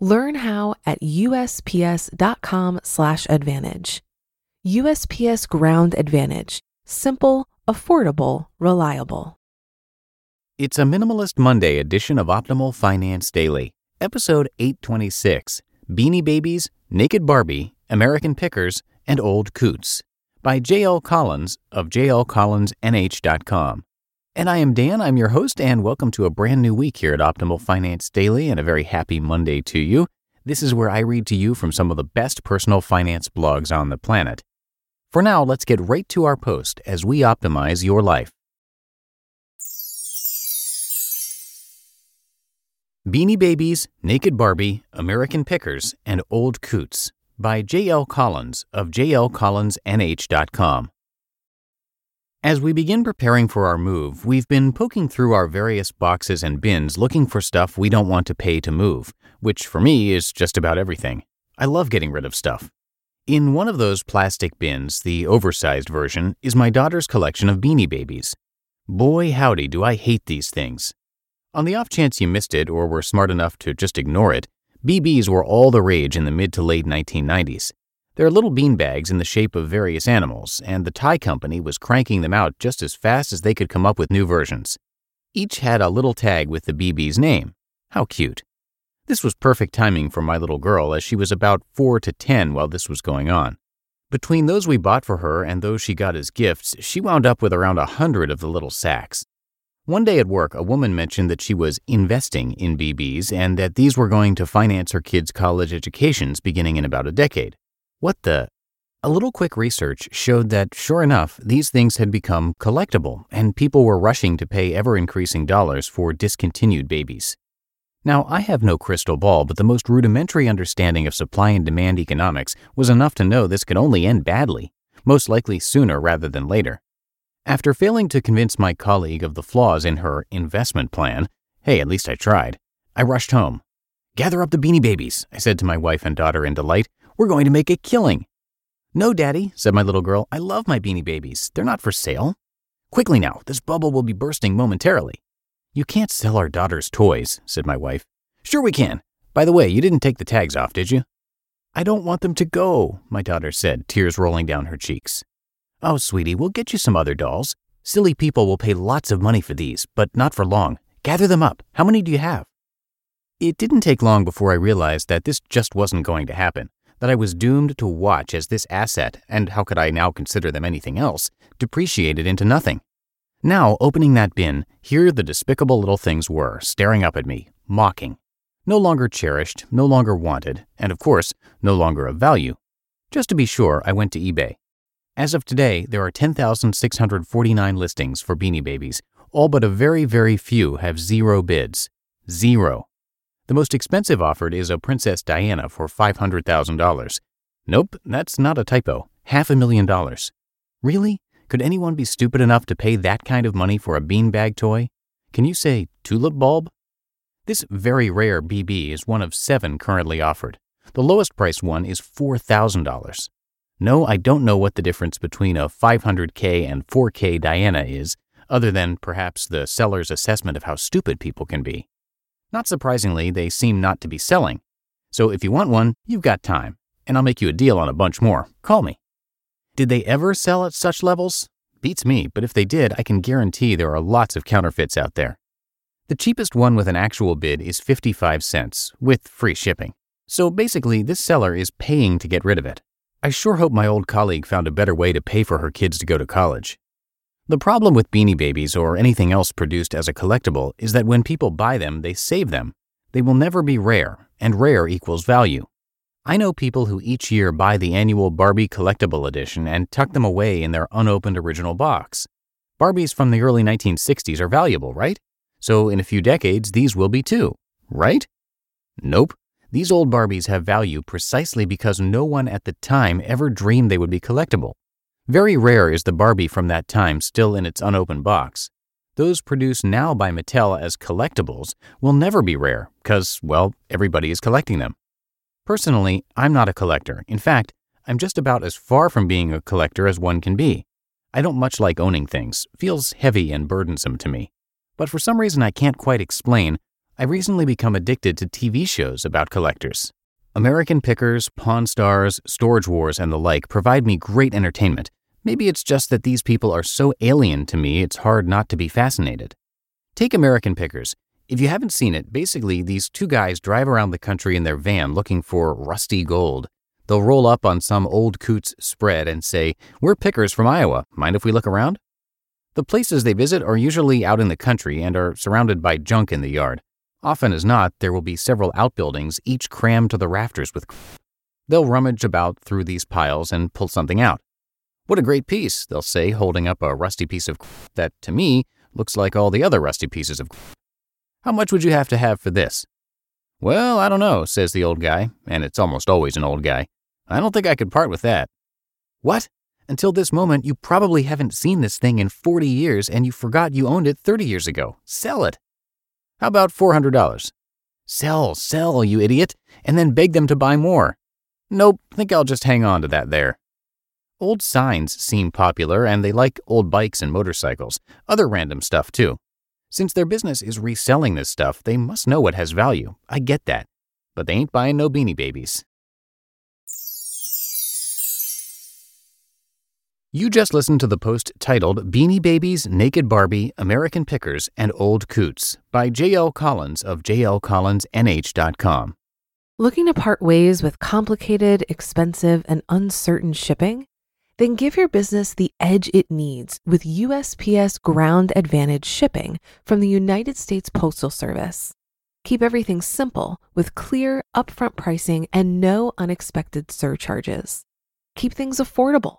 Learn how at usps.com/advantage. USPS Ground Advantage: simple, affordable, reliable. It's a Minimalist Monday edition of Optimal Finance Daily, episode 826 Beanie Babies, Naked Barbie, American Pickers, and Old Coots by J.L. Collins of jlcollinsnh.com. And I am Dan, I'm your host, and welcome to a brand new week here at Optimal Finance Daily, and a very happy Monday to you. This is where I read to you from some of the best personal finance blogs on the planet. For now, let's get right to our post as we optimize your life. Beanie Babies, Naked Barbie, American Pickers, and Old Coots by J.L. Collins of jlcollinsnh.com. As we begin preparing for our move, we've been poking through our various boxes and bins looking for stuff we don't want to pay to move, which for me is just about everything. I love getting rid of stuff. In one of those plastic bins, the oversized version, is my daughter's collection of beanie babies. Boy, howdy, do I hate these things. On the off chance you missed it or were smart enough to just ignore it, BBs were all the rage in the mid to late 1990s. They're little bean bags in the shape of various animals, and the Ty company was cranking them out just as fast as they could come up with new versions. Each had a little tag with the BB's name. How cute. This was perfect timing for my little girl, as she was about 4 to 10 while this was going on. Between those we bought for her and those she got as gifts, she wound up with around a hundred of the little sacks. One day at work, a woman mentioned that she was investing in BBs and that these were going to finance her kids' college educations beginning in about a decade. What the? A little quick research showed that, sure enough, these things had become collectible, and people were rushing to pay ever increasing dollars for discontinued babies. Now, I have no crystal ball, but the most rudimentary understanding of supply and demand economics was enough to know this could only end badly, most likely sooner rather than later. After failing to convince my colleague of the flaws in her investment plan, hey, at least I tried, I rushed home. Gather up the beanie babies, I said to my wife and daughter in delight, we're going to make a killing. No, Daddy, said my little girl. I love my beanie babies. They're not for sale. Quickly now, this bubble will be bursting momentarily. You can't sell our daughter's toys, said my wife. Sure we can. By the way, you didn't take the tags off, did you? I don't want them to go, my daughter said, tears rolling down her cheeks. Oh, sweetie, we'll get you some other dolls. Silly people will pay lots of money for these, but not for long. Gather them up. How many do you have? It didn't take long before I realized that this just wasn't going to happen that I was doomed to watch as this asset, and how could I now consider them anything else, depreciated into nothing. Now, opening that bin, here the despicable little things were, staring up at me, mocking. No longer cherished, no longer wanted, and of course, no longer of value. Just to be sure, I went to eBay. As of today, there are 10,649 listings for Beanie Babies. All but a very, very few have zero bids. Zero. The most expensive offered is a Princess Diana for $500,000. Nope, that's not a typo. Half a million dollars. Really? Could anyone be stupid enough to pay that kind of money for a beanbag toy? Can you say tulip bulb? This very rare BB is one of seven currently offered. The lowest priced one is $4,000. No, I don't know what the difference between a 500K and 4K Diana is, other than perhaps the seller's assessment of how stupid people can be. Not surprisingly, they seem not to be selling. So if you want one, you've got time, and I'll make you a deal on a bunch more. Call me. Did they ever sell at such levels? Beats me, but if they did, I can guarantee there are lots of counterfeits out there. The cheapest one with an actual bid is 55 cents, with free shipping. So basically, this seller is paying to get rid of it. I sure hope my old colleague found a better way to pay for her kids to go to college. The problem with Beanie Babies or anything else produced as a collectible is that when people buy them, they save them. They will never be rare, and rare equals value. I know people who each year buy the annual Barbie Collectible Edition and tuck them away in their unopened original box. Barbies from the early 1960s are valuable, right? So in a few decades, these will be too, right? Nope. These old Barbies have value precisely because no one at the time ever dreamed they would be collectible. Very rare is the Barbie from that time still in its unopened box. Those produced now by Mattel as collectibles will never be rare because, well, everybody is collecting them. Personally, I'm not a collector. In fact, I'm just about as far from being a collector as one can be. I don't much like owning things, feels heavy and burdensome to me. But for some reason I can't quite explain, I've recently become addicted to TV shows about collectors. American Pickers, Pawn Stars, Storage Wars, and the like provide me great entertainment. Maybe it's just that these people are so alien to me it's hard not to be fascinated. Take American Pickers. If you haven't seen it, basically these two guys drive around the country in their van looking for rusty gold. They'll roll up on some old coots spread and say, We're pickers from Iowa. Mind if we look around? The places they visit are usually out in the country and are surrounded by junk in the yard. Often as not, there will be several outbuildings, each crammed to the rafters with. They'll rummage about through these piles and pull something out. What a great piece, they'll say, holding up a rusty piece of that, to me, looks like all the other rusty pieces of. How much would you have to have for this? Well, I don't know, says the old guy, and it's almost always an old guy. I don't think I could part with that. What? Until this moment, you probably haven't seen this thing in 40 years and you forgot you owned it 30 years ago. Sell it. How about $400? Sell, sell, you idiot, and then beg them to buy more. Nope, think I'll just hang on to that there. Old signs seem popular and they like old bikes and motorcycles, other random stuff too. Since their business is reselling this stuff, they must know what has value. I get that. But they ain't buying no beanie babies. You just listened to the post titled Beanie Babies, Naked Barbie, American Pickers, and Old Coots by J.L. Collins of jlcollinsnh.com. Looking to part ways with complicated, expensive, and uncertain shipping? Then give your business the edge it needs with USPS Ground Advantage shipping from the United States Postal Service. Keep everything simple with clear, upfront pricing and no unexpected surcharges. Keep things affordable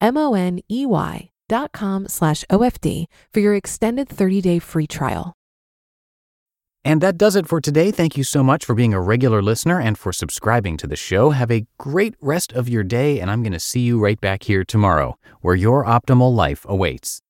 M-O-N-E-Y dot com slash OFD for your extended 30-day free trial. And that does it for today. Thank you so much for being a regular listener and for subscribing to the show. Have a great rest of your day, and I'm going to see you right back here tomorrow, where your optimal life awaits.